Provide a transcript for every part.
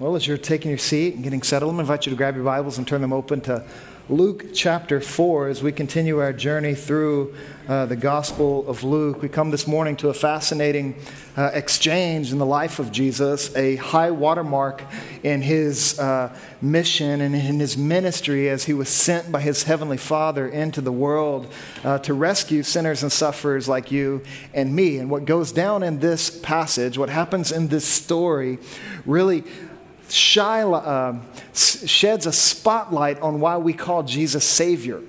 Well, as you're taking your seat and getting settled, I invite you to grab your Bibles and turn them open to Luke chapter 4 as we continue our journey through uh, the Gospel of Luke. We come this morning to a fascinating uh, exchange in the life of Jesus, a high watermark in his uh, mission and in his ministry as he was sent by his heavenly Father into the world uh, to rescue sinners and sufferers like you and me. And what goes down in this passage, what happens in this story, really uh, sheds a spotlight on why we call Jesus Savior,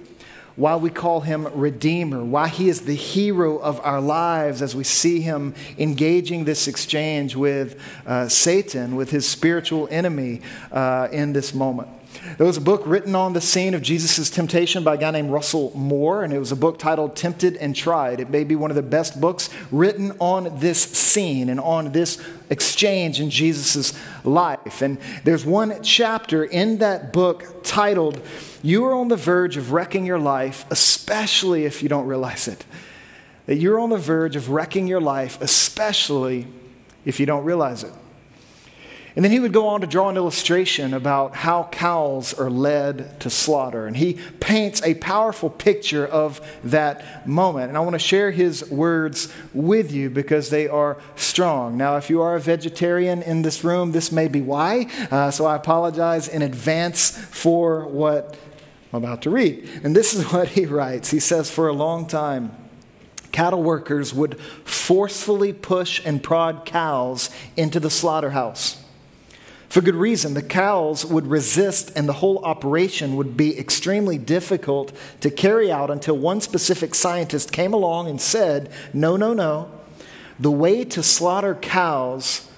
why we call him Redeemer, why he is the hero of our lives as we see him engaging this exchange with uh, Satan, with his spiritual enemy uh, in this moment. There was a book written on the scene of Jesus' temptation by a guy named Russell Moore, and it was a book titled Tempted and Tried. It may be one of the best books written on this scene and on this exchange in Jesus' life. And there's one chapter in that book titled, You are on the verge of wrecking your life, especially if you don't realize it. That you're on the verge of wrecking your life, especially if you don't realize it. And then he would go on to draw an illustration about how cows are led to slaughter. And he paints a powerful picture of that moment. And I want to share his words with you because they are strong. Now, if you are a vegetarian in this room, this may be why. Uh, so I apologize in advance for what I'm about to read. And this is what he writes He says, For a long time, cattle workers would forcefully push and prod cows into the slaughterhouse. For good reason, the cows would resist, and the whole operation would be extremely difficult to carry out until one specific scientist came along and said, No, no, no. The way to slaughter cows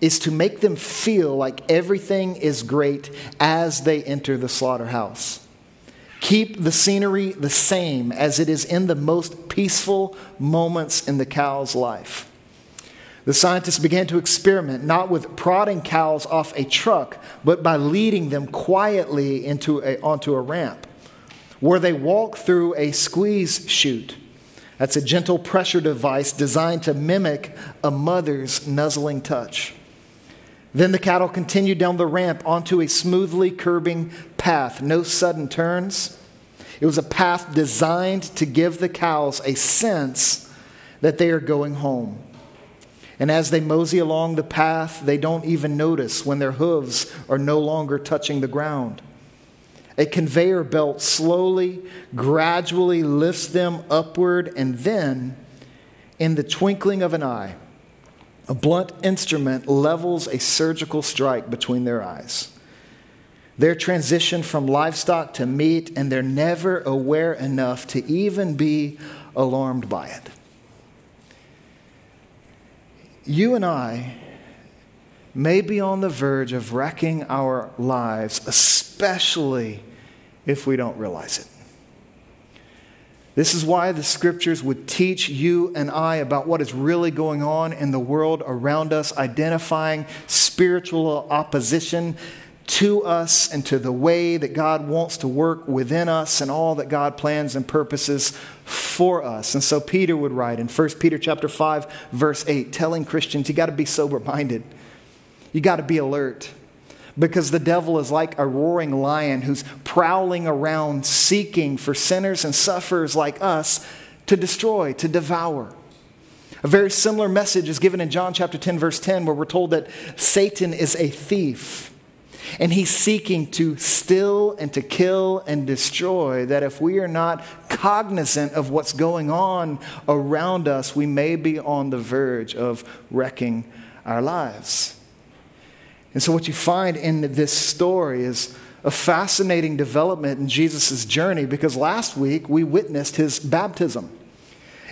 is to make them feel like everything is great as they enter the slaughterhouse. Keep the scenery the same as it is in the most peaceful moments in the cow's life. The scientists began to experiment not with prodding cows off a truck, but by leading them quietly into a, onto a ramp where they walk through a squeeze chute. That's a gentle pressure device designed to mimic a mother's nuzzling touch. Then the cattle continued down the ramp onto a smoothly curbing path, no sudden turns. It was a path designed to give the cows a sense that they are going home. And as they mosey along the path, they don't even notice when their hooves are no longer touching the ground. A conveyor belt slowly, gradually lifts them upward, and then, in the twinkling of an eye, a blunt instrument levels a surgical strike between their eyes. They're transitioned from livestock to meat, and they're never aware enough to even be alarmed by it you and I may be on the verge of wrecking our lives, especially if we don't realize it. This is why the scriptures would teach you and I about what is really going on in the world around us, identifying spiritual opposition to us and to the way that God wants to work within us and all that God plans and purposes for us. And so Peter would write in 1 Peter chapter 5 verse 8 telling Christians you got to be sober minded. You got to be alert because the devil is like a roaring lion who's prowling around seeking for sinners and sufferers like us to destroy, to devour. A very similar message is given in John chapter 10 verse 10 where we're told that Satan is a thief and he's seeking to still and to kill and destroy. That if we are not cognizant of what's going on around us, we may be on the verge of wrecking our lives. And so, what you find in this story is a fascinating development in Jesus' journey because last week we witnessed his baptism.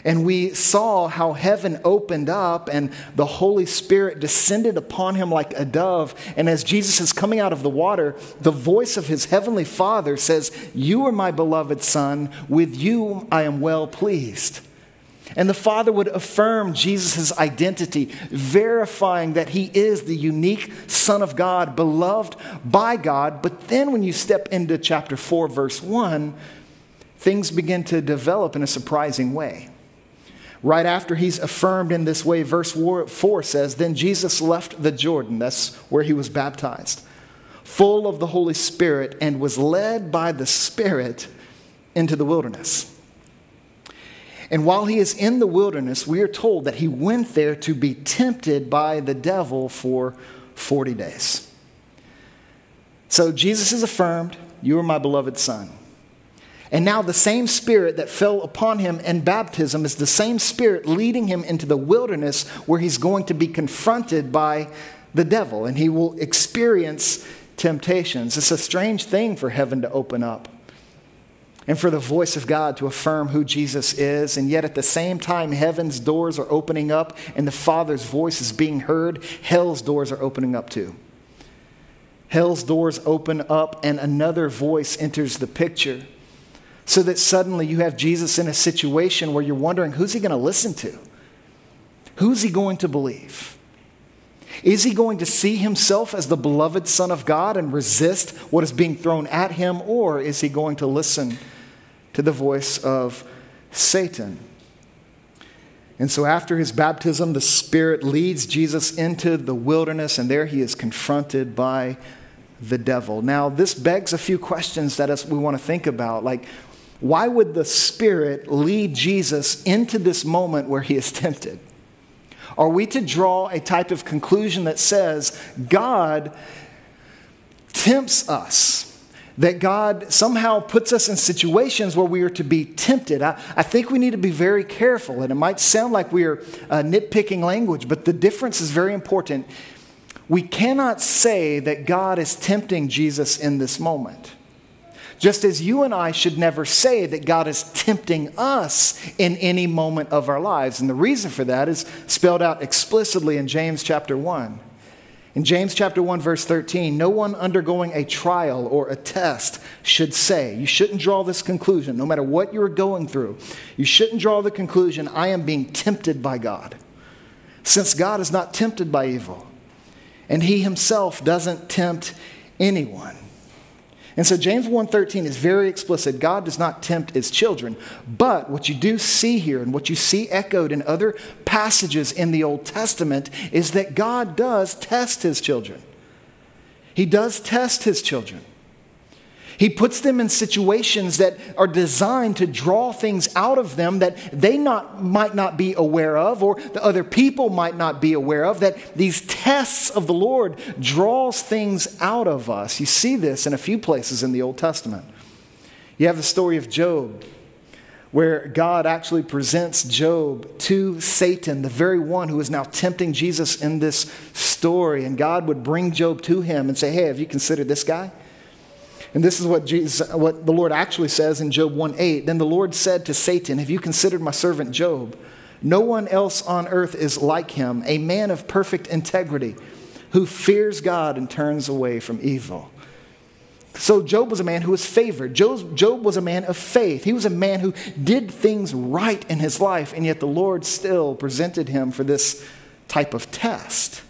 And we saw how heaven opened up and the Holy Spirit descended upon him like a dove. And as Jesus is coming out of the water, the voice of his heavenly Father says, You are my beloved Son, with you I am well pleased. And the Father would affirm Jesus' identity, verifying that he is the unique Son of God, beloved by God. But then when you step into chapter 4, verse 1, things begin to develop in a surprising way. Right after he's affirmed in this way, verse 4 says, Then Jesus left the Jordan, that's where he was baptized, full of the Holy Spirit, and was led by the Spirit into the wilderness. And while he is in the wilderness, we are told that he went there to be tempted by the devil for 40 days. So Jesus is affirmed, You are my beloved Son. And now the same spirit that fell upon him in baptism is the same spirit leading him into the wilderness where he's going to be confronted by the devil and he will experience temptations. It's a strange thing for heaven to open up and for the voice of God to affirm who Jesus is. And yet at the same time, heaven's doors are opening up and the Father's voice is being heard, hell's doors are opening up too. Hell's doors open up and another voice enters the picture so that suddenly you have Jesus in a situation where you're wondering who's he going to listen to? Who's he going to believe? Is he going to see himself as the beloved Son of God and resist what is being thrown at him, or is he going to listen to the voice of Satan? And so, after his baptism, the Spirit leads Jesus into the wilderness, and there he is confronted by the devil. Now, this begs a few questions that we want to think about. Like, why would the Spirit lead Jesus into this moment where he is tempted? Are we to draw a type of conclusion that says God tempts us? That God somehow puts us in situations where we are to be tempted. I, I think we need to be very careful, and it might sound like we are uh, nitpicking language, but the difference is very important. We cannot say that God is tempting Jesus in this moment. Just as you and I should never say that God is tempting us in any moment of our lives. And the reason for that is spelled out explicitly in James chapter 1. In James chapter 1 verse 13, no one undergoing a trial or a test should say, you shouldn't draw this conclusion no matter what you're going through. You shouldn't draw the conclusion I am being tempted by God. Since God is not tempted by evil and he himself doesn't tempt anyone. And so James 1:13 is very explicit. God does not tempt his children. But what you do see here and what you see echoed in other passages in the Old Testament is that God does test his children. He does test his children. He puts them in situations that are designed to draw things out of them that they not, might not be aware of or the other people might not be aware of, that these tests of the Lord draws things out of us. You see this in a few places in the Old Testament. You have the story of Job where God actually presents Job to Satan, the very one who is now tempting Jesus in this story. And God would bring Job to him and say, Hey, have you considered this guy? And this is what, Jesus, what the Lord actually says in Job 1 8. Then the Lord said to Satan, Have you considered my servant Job? No one else on earth is like him, a man of perfect integrity who fears God and turns away from evil. So, Job was a man who was favored. Job, Job was a man of faith. He was a man who did things right in his life, and yet the Lord still presented him for this type of test.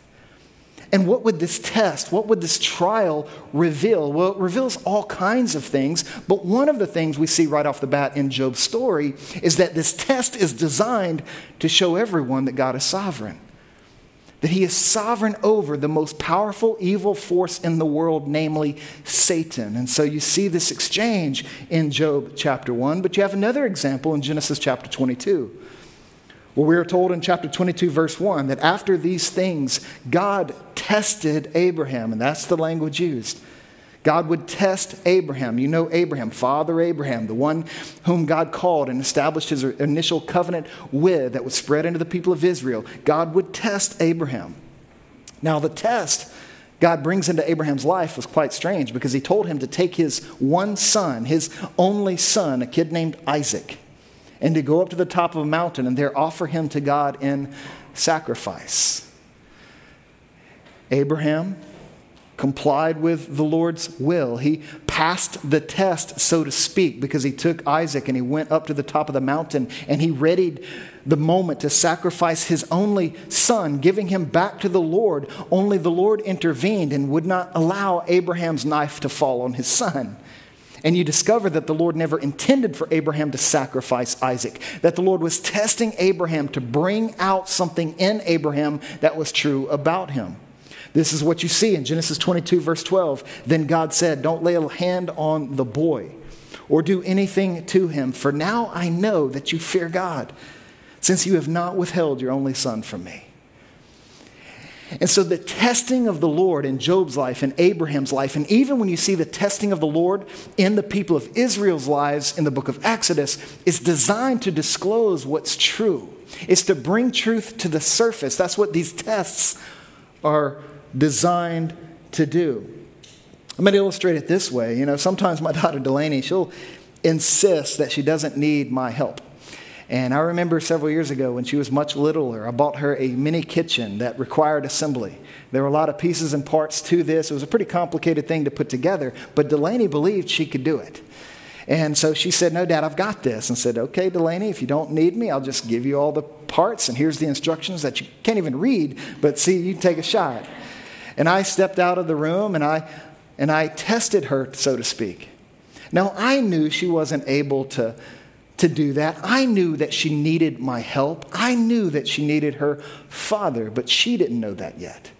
And what would this test, what would this trial reveal? Well, it reveals all kinds of things, but one of the things we see right off the bat in Job's story is that this test is designed to show everyone that God is sovereign. That he is sovereign over the most powerful evil force in the world, namely Satan. And so you see this exchange in Job chapter 1, but you have another example in Genesis chapter 22. Well, we are told in chapter 22, verse 1, that after these things, God tested Abraham, and that's the language used. God would test Abraham. You know Abraham, Father Abraham, the one whom God called and established his initial covenant with that was spread into the people of Israel. God would test Abraham. Now, the test God brings into Abraham's life was quite strange because he told him to take his one son, his only son, a kid named Isaac and to go up to the top of a mountain and there offer him to God in sacrifice. Abraham complied with the Lord's will. He passed the test, so to speak, because he took Isaac and he went up to the top of the mountain and he readied the moment to sacrifice his only son, giving him back to the Lord. Only the Lord intervened and would not allow Abraham's knife to fall on his son. And you discover that the Lord never intended for Abraham to sacrifice Isaac, that the Lord was testing Abraham to bring out something in Abraham that was true about him. This is what you see in Genesis 22, verse 12. Then God said, Don't lay a hand on the boy or do anything to him, for now I know that you fear God, since you have not withheld your only son from me. And so, the testing of the Lord in Job's life and Abraham's life, and even when you see the testing of the Lord in the people of Israel's lives in the book of Exodus, is designed to disclose what's true. It's to bring truth to the surface. That's what these tests are designed to do. I'm going to illustrate it this way. You know, sometimes my daughter Delaney, she'll insist that she doesn't need my help. And I remember several years ago when she was much littler, I bought her a mini kitchen that required assembly. There were a lot of pieces and parts to this. It was a pretty complicated thing to put together, but Delaney believed she could do it. And so she said, No, Dad, I've got this. And said, Okay, Delaney, if you don't need me, I'll just give you all the parts, and here's the instructions that you can't even read, but see, you take a shot. And I stepped out of the room and I, and I tested her, so to speak. Now, I knew she wasn't able to to do that. I knew that she needed my help. I knew that she needed her father, but she didn't know that yet.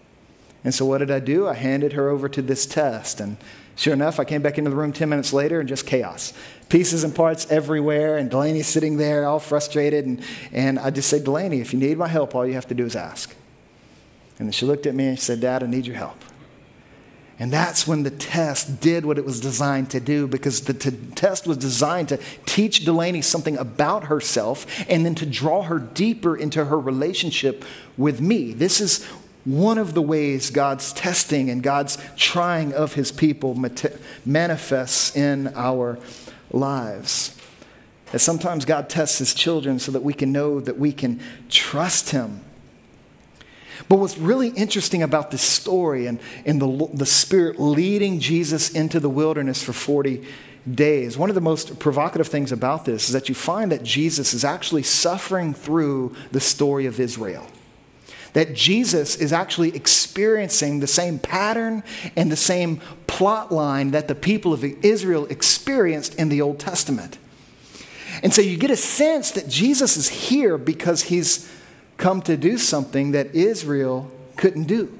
And so, what did I do? I handed her over to this test. And sure enough, I came back into the room 10 minutes later and just chaos. Pieces and parts everywhere, and Delaney's sitting there all frustrated. And, and I just said, Delaney, if you need my help, all you have to do is ask. And she looked at me and she said, Dad, I need your help. And that's when the test did what it was designed to do because the t- test was designed to teach Delaney something about herself and then to draw her deeper into her relationship with me. This is one of the ways God's testing and God's trying of his people manifests in our lives. That sometimes God tests his children so that we can know that we can trust him but what's really interesting about this story and, and the, the Spirit leading Jesus into the wilderness for 40 days, one of the most provocative things about this is that you find that Jesus is actually suffering through the story of Israel. That Jesus is actually experiencing the same pattern and the same plot line that the people of Israel experienced in the Old Testament. And so you get a sense that Jesus is here because he's come to do something that Israel couldn't do.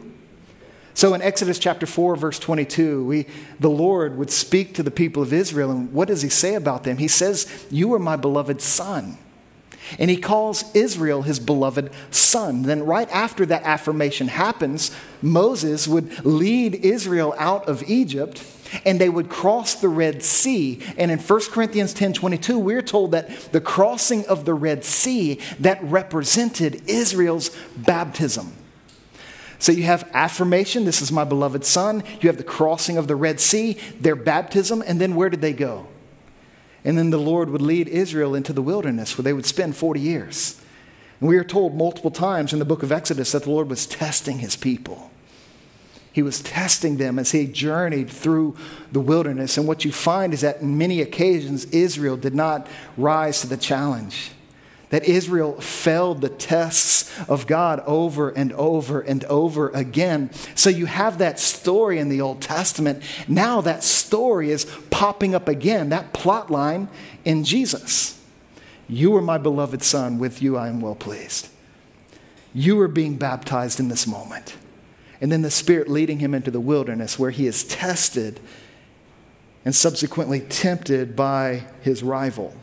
So in Exodus chapter 4, verse 22, we, the Lord would speak to the people of Israel, and what does he say about them? He says, You are my beloved son. And he calls Israel his beloved son. Then, right after that affirmation happens, Moses would lead Israel out of Egypt and they would cross the Red Sea. And in 1 Corinthians 10 22, we're told that the crossing of the Red Sea that represented Israel's baptism. So you have affirmation, this is my beloved son. You have the crossing of the Red Sea, their baptism, and then where did they go? And then the Lord would lead Israel into the wilderness where they would spend 40 years. And we are told multiple times in the book of Exodus that the Lord was testing his people. He was testing them as he journeyed through the wilderness. And what you find is that in many occasions, Israel did not rise to the challenge. That Israel failed the tests of God over and over and over again. So you have that story in the Old Testament. Now that story is popping up again, that plot line in Jesus. You are my beloved Son, with you I am well pleased. You are being baptized in this moment and then the Spirit leading him into the wilderness where he is tested and subsequently tempted by his rival.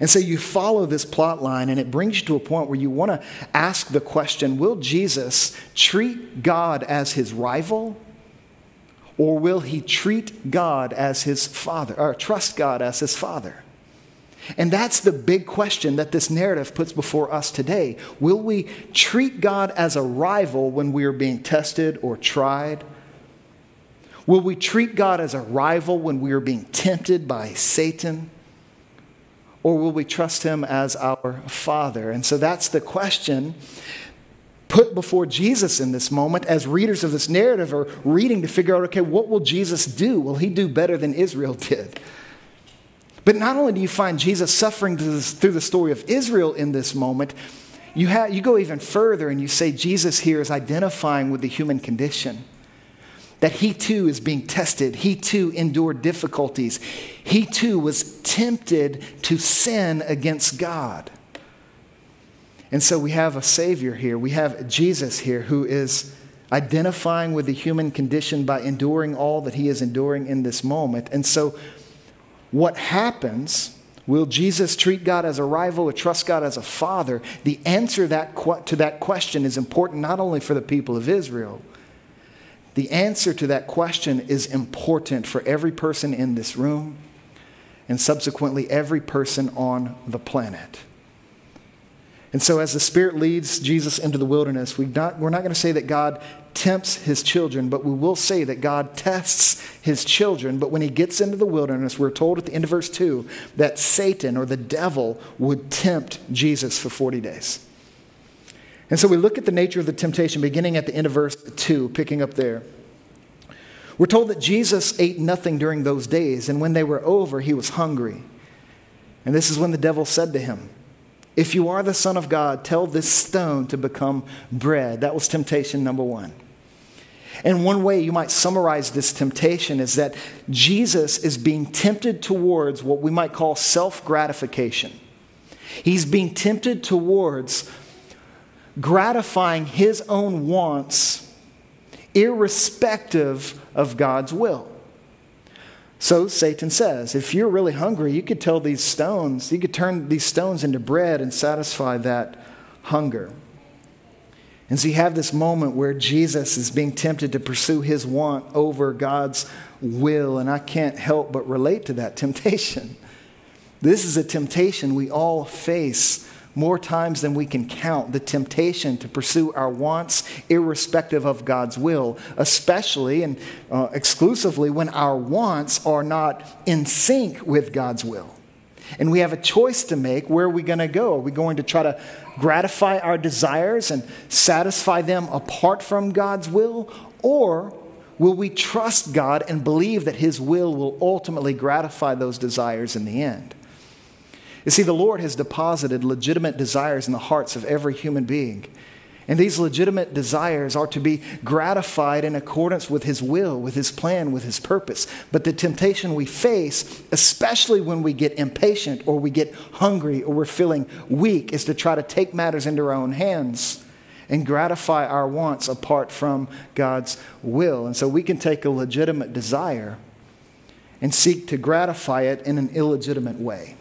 And so you follow this plot line, and it brings you to a point where you want to ask the question Will Jesus treat God as his rival? Or will he treat God as his father, or trust God as his father? And that's the big question that this narrative puts before us today. Will we treat God as a rival when we are being tested or tried? Will we treat God as a rival when we are being tempted by Satan? Or will we trust him as our Father? And so that's the question put before Jesus in this moment as readers of this narrative are reading to figure out okay, what will Jesus do? Will he do better than Israel did? But not only do you find Jesus suffering through the story of Israel in this moment, you, have, you go even further and you say Jesus here is identifying with the human condition. That he too is being tested. He too endured difficulties. He too was tempted to sin against God. And so we have a Savior here. We have Jesus here who is identifying with the human condition by enduring all that he is enduring in this moment. And so, what happens? Will Jesus treat God as a rival or trust God as a father? The answer that, to that question is important not only for the people of Israel, the answer to that question is important for every person in this room and subsequently every person on the planet. And so, as the Spirit leads Jesus into the wilderness, we not, we're not going to say that God tempts his children, but we will say that God tests his children. But when he gets into the wilderness, we're told at the end of verse 2 that Satan or the devil would tempt Jesus for 40 days. And so we look at the nature of the temptation beginning at the end of verse 2, picking up there. We're told that Jesus ate nothing during those days, and when they were over, he was hungry. And this is when the devil said to him, if you are the Son of God, tell this stone to become bread. That was temptation number one. And one way you might summarize this temptation is that Jesus is being tempted towards what we might call self gratification. He's being tempted towards gratifying his own wants, irrespective of God's will. So Satan says, if you're really hungry, you could tell these stones, you could turn these stones into bread and satisfy that hunger. And so you have this moment where Jesus is being tempted to pursue his want over God's will, and I can't help but relate to that temptation. This is a temptation we all face more times than we can count the temptation to pursue our wants irrespective of God's will, especially and uh, exclusively when our wants are not in sync with God's will. And we have a choice to make where are we going to go? Are we going to try to gratify our desires and satisfy them apart from God's will? Or will we trust God and believe that His will will ultimately gratify those desires in the end? You see, the Lord has deposited legitimate desires in the hearts of every human being. And these legitimate desires are to be gratified in accordance with His will, with His plan, with His purpose. But the temptation we face, especially when we get impatient or we get hungry or we're feeling weak, is to try to take matters into our own hands and gratify our wants apart from God's will. And so we can take a legitimate desire and seek to gratify it in an illegitimate way.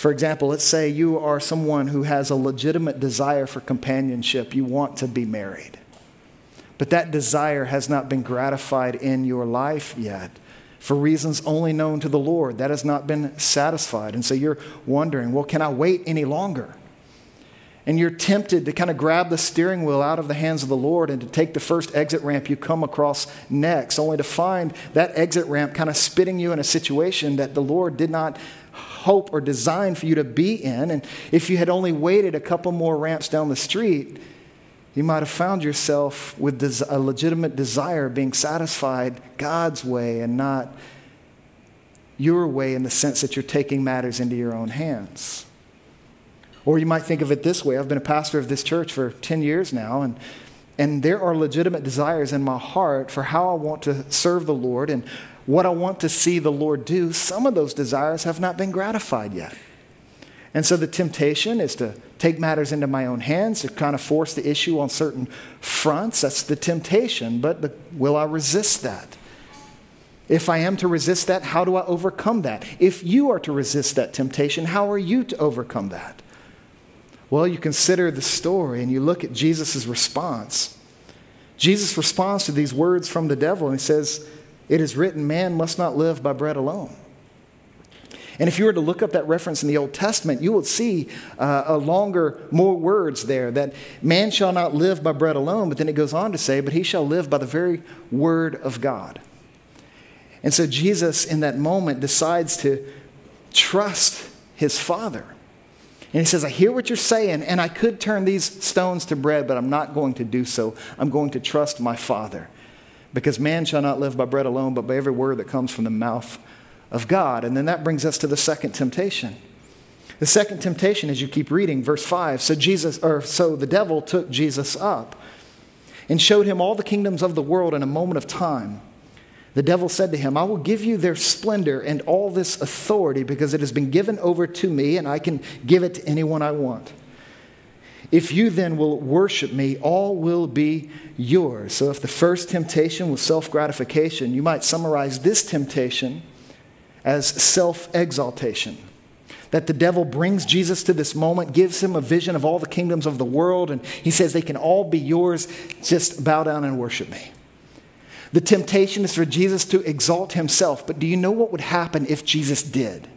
For example, let's say you are someone who has a legitimate desire for companionship. You want to be married. But that desire has not been gratified in your life yet for reasons only known to the Lord. That has not been satisfied. And so you're wondering, well, can I wait any longer? And you're tempted to kind of grab the steering wheel out of the hands of the Lord and to take the first exit ramp you come across next, only to find that exit ramp kind of spitting you in a situation that the Lord did not hope or design for you to be in. And if you had only waited a couple more ramps down the street, you might have found yourself with a legitimate desire being satisfied God's way and not your way in the sense that you're taking matters into your own hands. Or you might think of it this way I've been a pastor of this church for 10 years now, and, and there are legitimate desires in my heart for how I want to serve the Lord and what I want to see the Lord do, some of those desires have not been gratified yet. And so the temptation is to take matters into my own hands, to kind of force the issue on certain fronts. That's the temptation. But the, will I resist that? If I am to resist that, how do I overcome that? If you are to resist that temptation, how are you to overcome that? Well, you consider the story and you look at Jesus' response. Jesus responds to these words from the devil and he says, it is written, man must not live by bread alone. And if you were to look up that reference in the Old Testament, you would see uh, a longer, more words there that man shall not live by bread alone, but then it goes on to say, but he shall live by the very word of God. And so Jesus, in that moment, decides to trust his Father. And he says, I hear what you're saying, and I could turn these stones to bread, but I'm not going to do so. I'm going to trust my Father because man shall not live by bread alone, but by every word that comes from the mouth of God. And then that brings us to the second temptation. The second temptation, as you keep reading, verse 5, so Jesus, or so the devil took Jesus up. and showed him all the kingdoms of the world in a moment of time. The devil said to him, I will give you their splendor and all this authority because it has been given over to me, and I can give it to anyone I want. If you then will worship me, all will be yours. So, if the first temptation was self gratification, you might summarize this temptation as self exaltation. That the devil brings Jesus to this moment, gives him a vision of all the kingdoms of the world, and he says they can all be yours. Just bow down and worship me. The temptation is for Jesus to exalt himself, but do you know what would happen if Jesus did?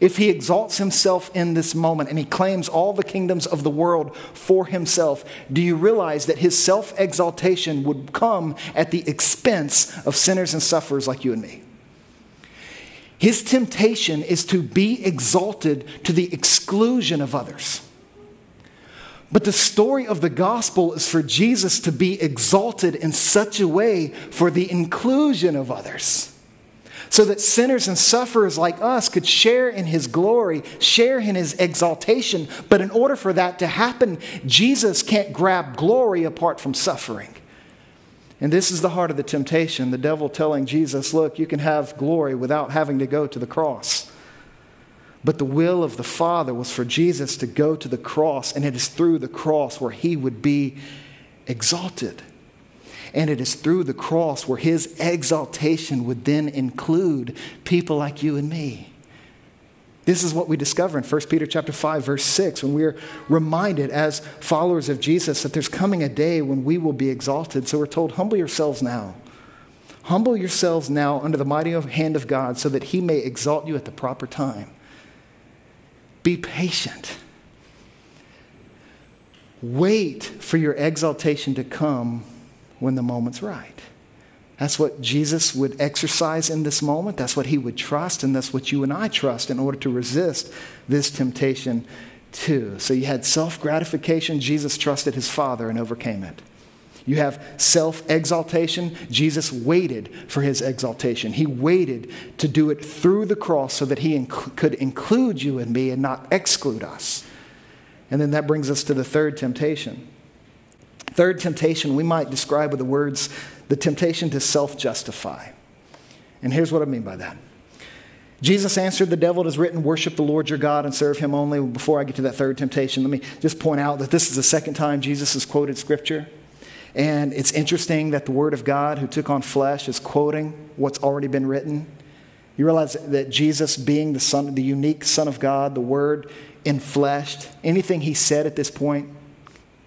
If he exalts himself in this moment and he claims all the kingdoms of the world for himself, do you realize that his self exaltation would come at the expense of sinners and sufferers like you and me? His temptation is to be exalted to the exclusion of others. But the story of the gospel is for Jesus to be exalted in such a way for the inclusion of others. So that sinners and sufferers like us could share in his glory, share in his exaltation. But in order for that to happen, Jesus can't grab glory apart from suffering. And this is the heart of the temptation the devil telling Jesus, Look, you can have glory without having to go to the cross. But the will of the Father was for Jesus to go to the cross, and it is through the cross where he would be exalted. And it is through the cross where his exaltation would then include people like you and me. This is what we discover in 1 Peter chapter 5 verse 6 when we're reminded as followers of Jesus that there's coming a day when we will be exalted. So we're told humble yourselves now. Humble yourselves now under the mighty hand of God so that he may exalt you at the proper time. Be patient. Wait for your exaltation to come when the moment's right. That's what Jesus would exercise in this moment. That's what he would trust, and that's what you and I trust in order to resist this temptation too. So you had self gratification. Jesus trusted his Father and overcame it. You have self exaltation. Jesus waited for his exaltation. He waited to do it through the cross so that he inc- could include you and me and not exclude us. And then that brings us to the third temptation. Third temptation we might describe with the words the temptation to self justify. And here's what I mean by that. Jesus answered the devil, it is written, worship the Lord your God and serve him only. Before I get to that third temptation, let me just point out that this is the second time Jesus has quoted scripture. And it's interesting that the Word of God, who took on flesh, is quoting what's already been written. You realize that Jesus, being the Son, the unique Son of God, the Word enfleshed, anything he said at this point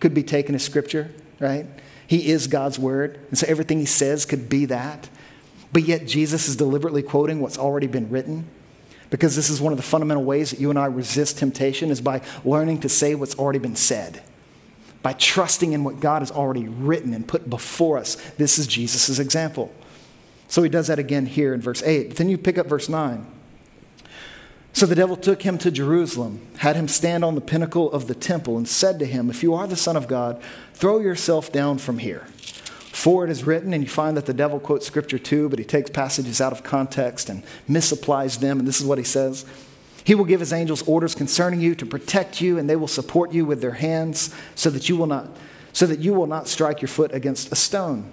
could be taken as Scripture, right? He is God's Word. And so everything he says could be that. But yet Jesus is deliberately quoting what's already been written because this is one of the fundamental ways that you and I resist temptation is by learning to say what's already been said by trusting in what God has already written and put before us. This is Jesus' example. So he does that again here in verse 8. But then you pick up verse 9. So the devil took him to Jerusalem, had him stand on the pinnacle of the temple, and said to him, If you are the Son of God, throw yourself down from here. For it is written, and you find that the devil quotes scripture too, but he takes passages out of context and misapplies them. And this is what he says he will give his angels orders concerning you to protect you, and they will support you with their hands so that you will not, so that you will not strike your foot against a stone.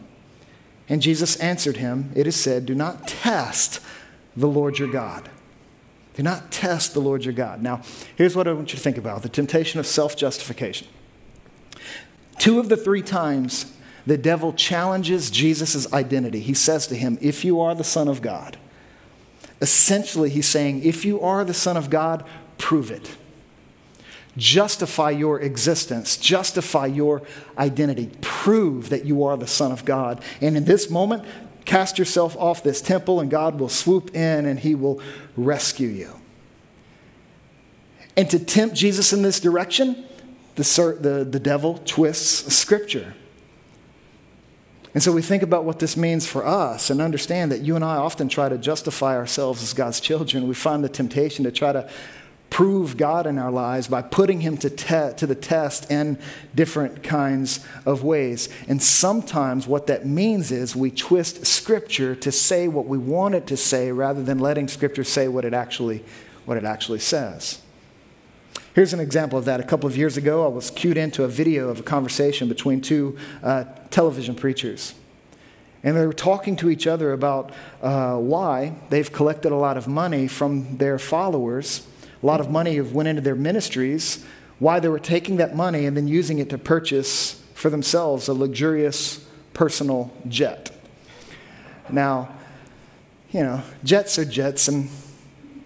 And Jesus answered him, It is said, Do not test the Lord your God. Do not test the Lord your God. Now, here's what I want you to think about the temptation of self justification. Two of the three times the devil challenges Jesus' identity, he says to him, If you are the Son of God, Essentially, he's saying, if you are the Son of God, prove it. Justify your existence, justify your identity, prove that you are the Son of God. And in this moment, cast yourself off this temple, and God will swoop in and he will rescue you. And to tempt Jesus in this direction, the, the, the devil twists scripture. And so we think about what this means for us and understand that you and I often try to justify ourselves as God's children. We find the temptation to try to prove God in our lives by putting Him to, te- to the test in different kinds of ways. And sometimes what that means is we twist Scripture to say what we want it to say rather than letting Scripture say what it actually, what it actually says. Here's an example of that. A couple of years ago, I was cued into a video of a conversation between two uh, television preachers. And they were talking to each other about uh, why they've collected a lot of money from their followers. A lot of money have went into their ministries. Why they were taking that money and then using it to purchase for themselves a luxurious personal jet. Now, you know, jets are jets, and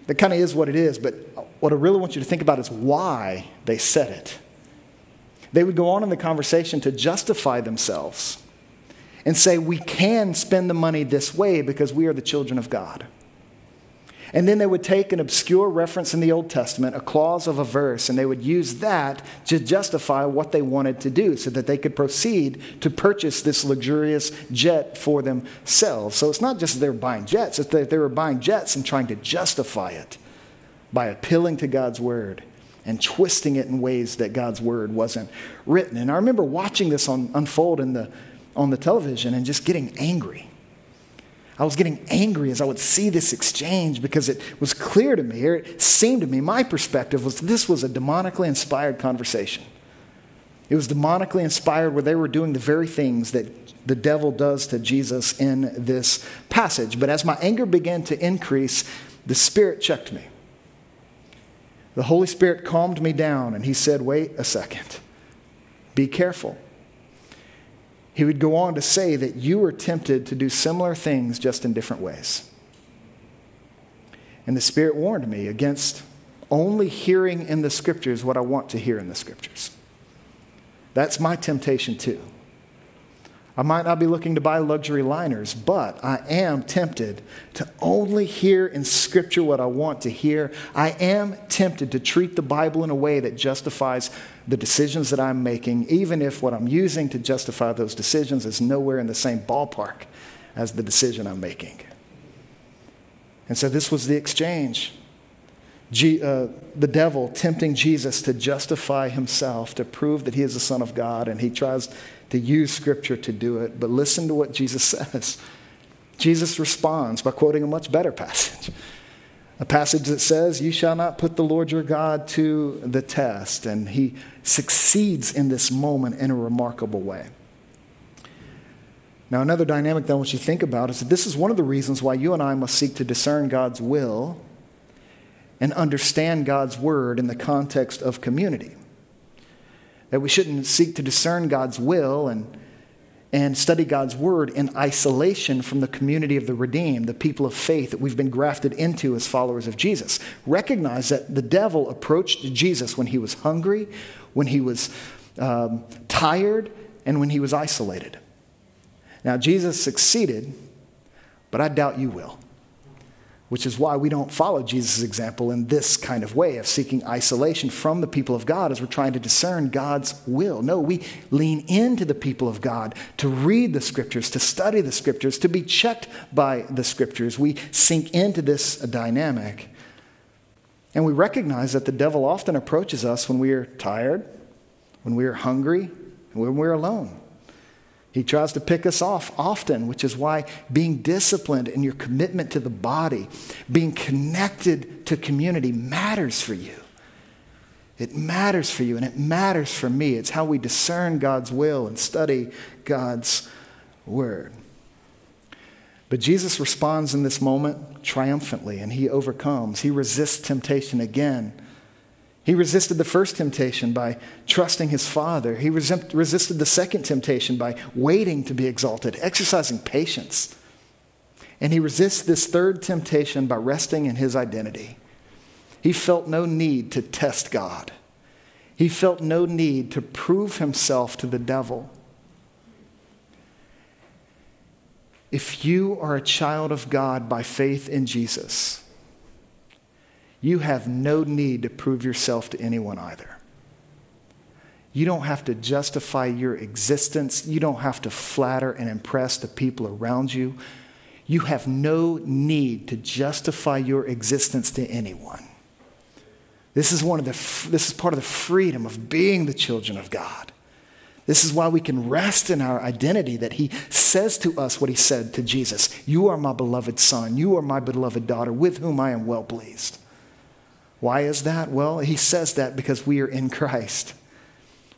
that kind of is what it is, but what I really want you to think about is why they said it. They would go on in the conversation to justify themselves and say, We can spend the money this way because we are the children of God. And then they would take an obscure reference in the Old Testament, a clause of a verse, and they would use that to justify what they wanted to do so that they could proceed to purchase this luxurious jet for themselves. So it's not just that they were buying jets, it's that they were buying jets and trying to justify it by appealing to God's word and twisting it in ways that God's word wasn't written. And I remember watching this on, unfold in the, on the television and just getting angry. I was getting angry as I would see this exchange because it was clear to me, or it seemed to me, my perspective was this was a demonically inspired conversation. It was demonically inspired where they were doing the very things that the devil does to Jesus in this passage. But as my anger began to increase, the Spirit checked me. The Holy Spirit calmed me down and he said, Wait a second. Be careful. He would go on to say that you were tempted to do similar things just in different ways. And the Spirit warned me against only hearing in the Scriptures what I want to hear in the Scriptures. That's my temptation too. I might not be looking to buy luxury liners, but I am tempted to only hear in Scripture what I want to hear. I am tempted to treat the Bible in a way that justifies the decisions that I'm making, even if what I'm using to justify those decisions is nowhere in the same ballpark as the decision I'm making. And so this was the exchange. G, uh, the devil tempting Jesus to justify himself, to prove that he is the Son of God, and he tries to use Scripture to do it. But listen to what Jesus says. Jesus responds by quoting a much better passage. A passage that says, You shall not put the Lord your God to the test. And he succeeds in this moment in a remarkable way. Now, another dynamic that I want you to think about is that this is one of the reasons why you and I must seek to discern God's will and understand God's word in the context of community. That we shouldn't seek to discern God's will and, and study God's word in isolation from the community of the redeemed, the people of faith that we've been grafted into as followers of Jesus. Recognize that the devil approached Jesus when he was hungry, when he was um, tired, and when he was isolated. Now, Jesus succeeded, but I doubt you will which is why we don't follow Jesus' example in this kind of way of seeking isolation from the people of God as we're trying to discern God's will. No, we lean into the people of God to read the scriptures, to study the scriptures, to be checked by the scriptures. We sink into this dynamic. And we recognize that the devil often approaches us when we are tired, when we are hungry, when we're alone. He tries to pick us off often, which is why being disciplined in your commitment to the body, being connected to community matters for you. It matters for you and it matters for me. It's how we discern God's will and study God's word. But Jesus responds in this moment triumphantly and he overcomes. He resists temptation again he resisted the first temptation by trusting his Father. He resisted the second temptation by waiting to be exalted, exercising patience. And he resists this third temptation by resting in his identity. He felt no need to test God, he felt no need to prove himself to the devil. If you are a child of God by faith in Jesus, you have no need to prove yourself to anyone either. You don't have to justify your existence. You don't have to flatter and impress the people around you. You have no need to justify your existence to anyone. This is, one of the, this is part of the freedom of being the children of God. This is why we can rest in our identity that He says to us what He said to Jesus You are my beloved Son. You are my beloved daughter, with whom I am well pleased. Why is that? Well, he says that because we are in Christ.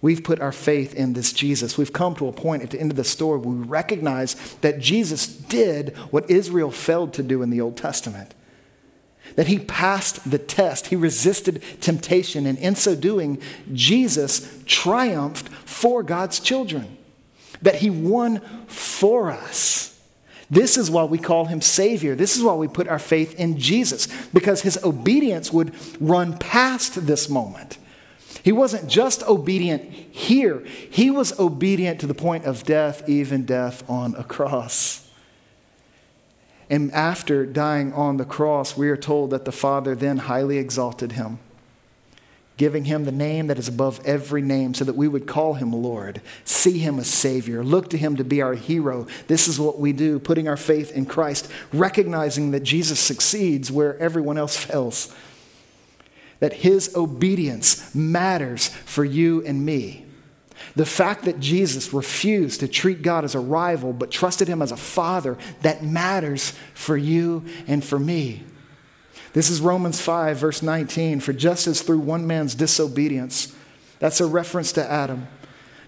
We've put our faith in this Jesus. We've come to a point at the end of the story where we recognize that Jesus did what Israel failed to do in the Old Testament. That he passed the test, he resisted temptation, and in so doing, Jesus triumphed for God's children. That he won for us. This is why we call him Savior. This is why we put our faith in Jesus, because his obedience would run past this moment. He wasn't just obedient here, he was obedient to the point of death, even death on a cross. And after dying on the cross, we are told that the Father then highly exalted him, giving him the name that is above every name, so that we would call him Lord, see him as Savior, look to him to be our hero. This is what we do, putting our faith in Christ, recognizing that Jesus succeeds where everyone else fails that his obedience matters for you and me. The fact that Jesus refused to treat God as a rival but trusted him as a father, that matters for you and for me. This is Romans 5, verse 19. For just as through one man's disobedience, that's a reference to Adam,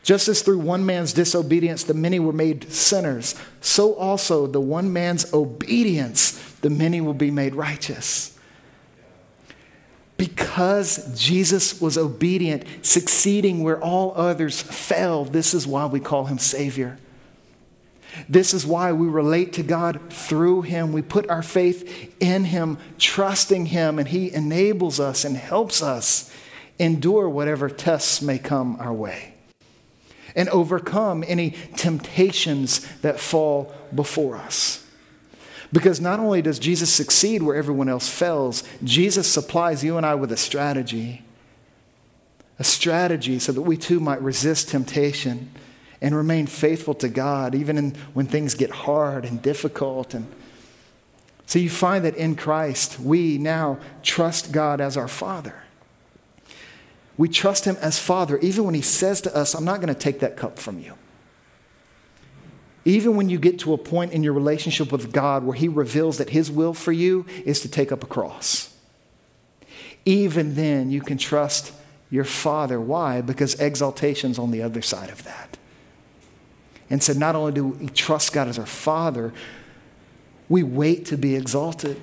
just as through one man's disobedience the many were made sinners, so also the one man's obedience the many will be made righteous. Because Jesus was obedient, succeeding where all others failed, this is why we call him Savior. This is why we relate to God through him. We put our faith in him, trusting him, and he enables us and helps us endure whatever tests may come our way and overcome any temptations that fall before us. Because not only does Jesus succeed where everyone else fails, Jesus supplies you and I with a strategy. A strategy so that we too might resist temptation and remain faithful to God, even in, when things get hard and difficult. And so you find that in Christ, we now trust God as our Father. We trust Him as Father, even when He says to us, I'm not going to take that cup from you. Even when you get to a point in your relationship with God where He reveals that His will for you is to take up a cross, even then you can trust your Father. Why? Because exaltation's on the other side of that. And so not only do we trust God as our Father, we wait to be exalted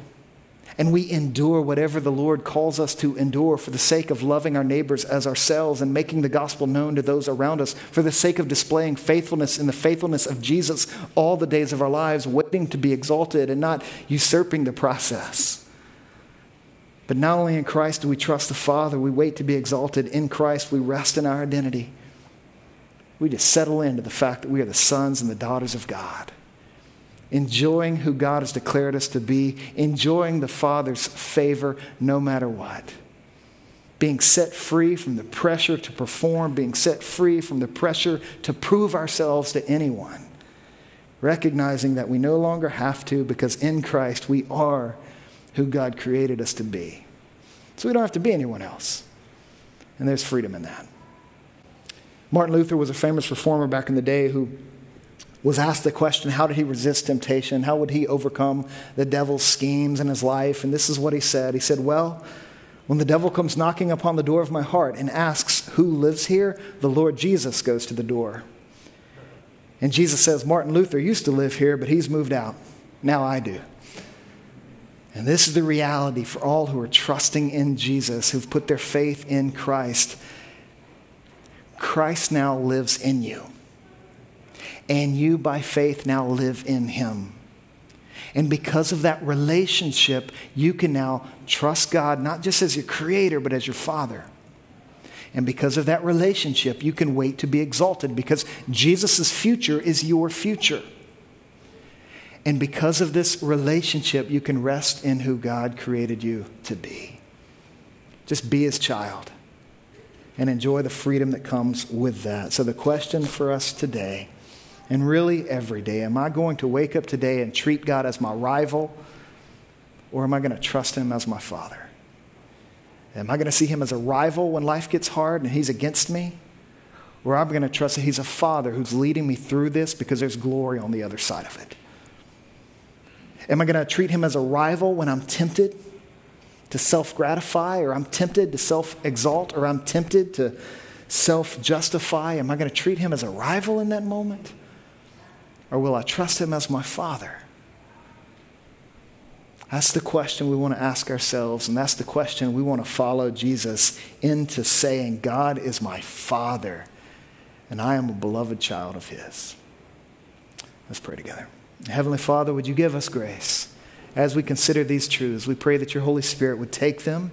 and we endure whatever the Lord calls us to endure for the sake of loving our neighbors as ourselves and making the gospel known to those around us, for the sake of displaying faithfulness in the faithfulness of Jesus all the days of our lives, waiting to be exalted and not usurping the process. But not only in Christ do we trust the Father, we wait to be exalted. In Christ, we rest in our identity. We just settle into the fact that we are the sons and the daughters of God enjoying who God has declared us to be, enjoying the Father's favor no matter what. Being set free from the pressure to perform, being set free from the pressure to prove ourselves to anyone. Recognizing that we no longer have to because in Christ we are who God created us to be. So we don't have to be anyone else. And there's freedom in that. Martin Luther was a famous reformer back in the day who was asked the question how did he resist temptation? How would he overcome the devil's schemes in his life? And this is what he said He said, Well, when the devil comes knocking upon the door of my heart and asks, Who lives here? the Lord Jesus goes to the door. And Jesus says, Martin Luther used to live here, but he's moved out. Now I do. And this is the reality for all who are trusting in Jesus, who've put their faith in Christ. Christ now lives in you and you by faith now live in him. And because of that relationship, you can now trust God not just as your creator, but as your father. And because of that relationship, you can wait to be exalted because Jesus' future is your future. And because of this relationship, you can rest in who God created you to be. Just be his child and enjoy the freedom that comes with that. So, the question for us today and really every day. Am I going to wake up today and treat God as my rival, or am I going to trust Him as my Father? Am I going to see Him as a rival when life gets hard and He's against me? Or am I going to trust that He's a Father who's leading me through this because there's glory on the other side of it? Am I going to treat Him as a rival when I'm tempted? To self gratify, or I'm tempted to self exalt, or I'm tempted to self justify? Am I going to treat him as a rival in that moment? Or will I trust him as my father? That's the question we want to ask ourselves, and that's the question we want to follow Jesus into saying, God is my Father, and I am a beloved child of His. Let's pray together. Heavenly Father, would you give us grace as we consider these truths? We pray that your Holy Spirit would take them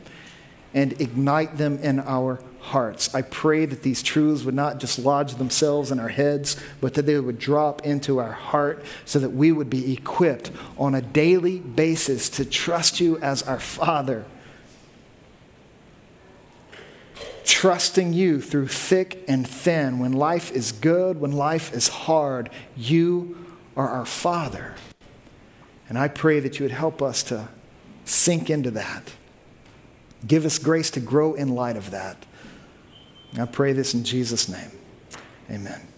and ignite them in our hearts. I pray that these truths would not just lodge themselves in our heads, but that they would drop into our heart so that we would be equipped on a daily basis to trust you as our Father. Trusting you through thick and thin. When life is good, when life is hard, you are our Father. And I pray that you would help us to sink into that. Give us grace to grow in light of that. I pray this in Jesus' name. Amen.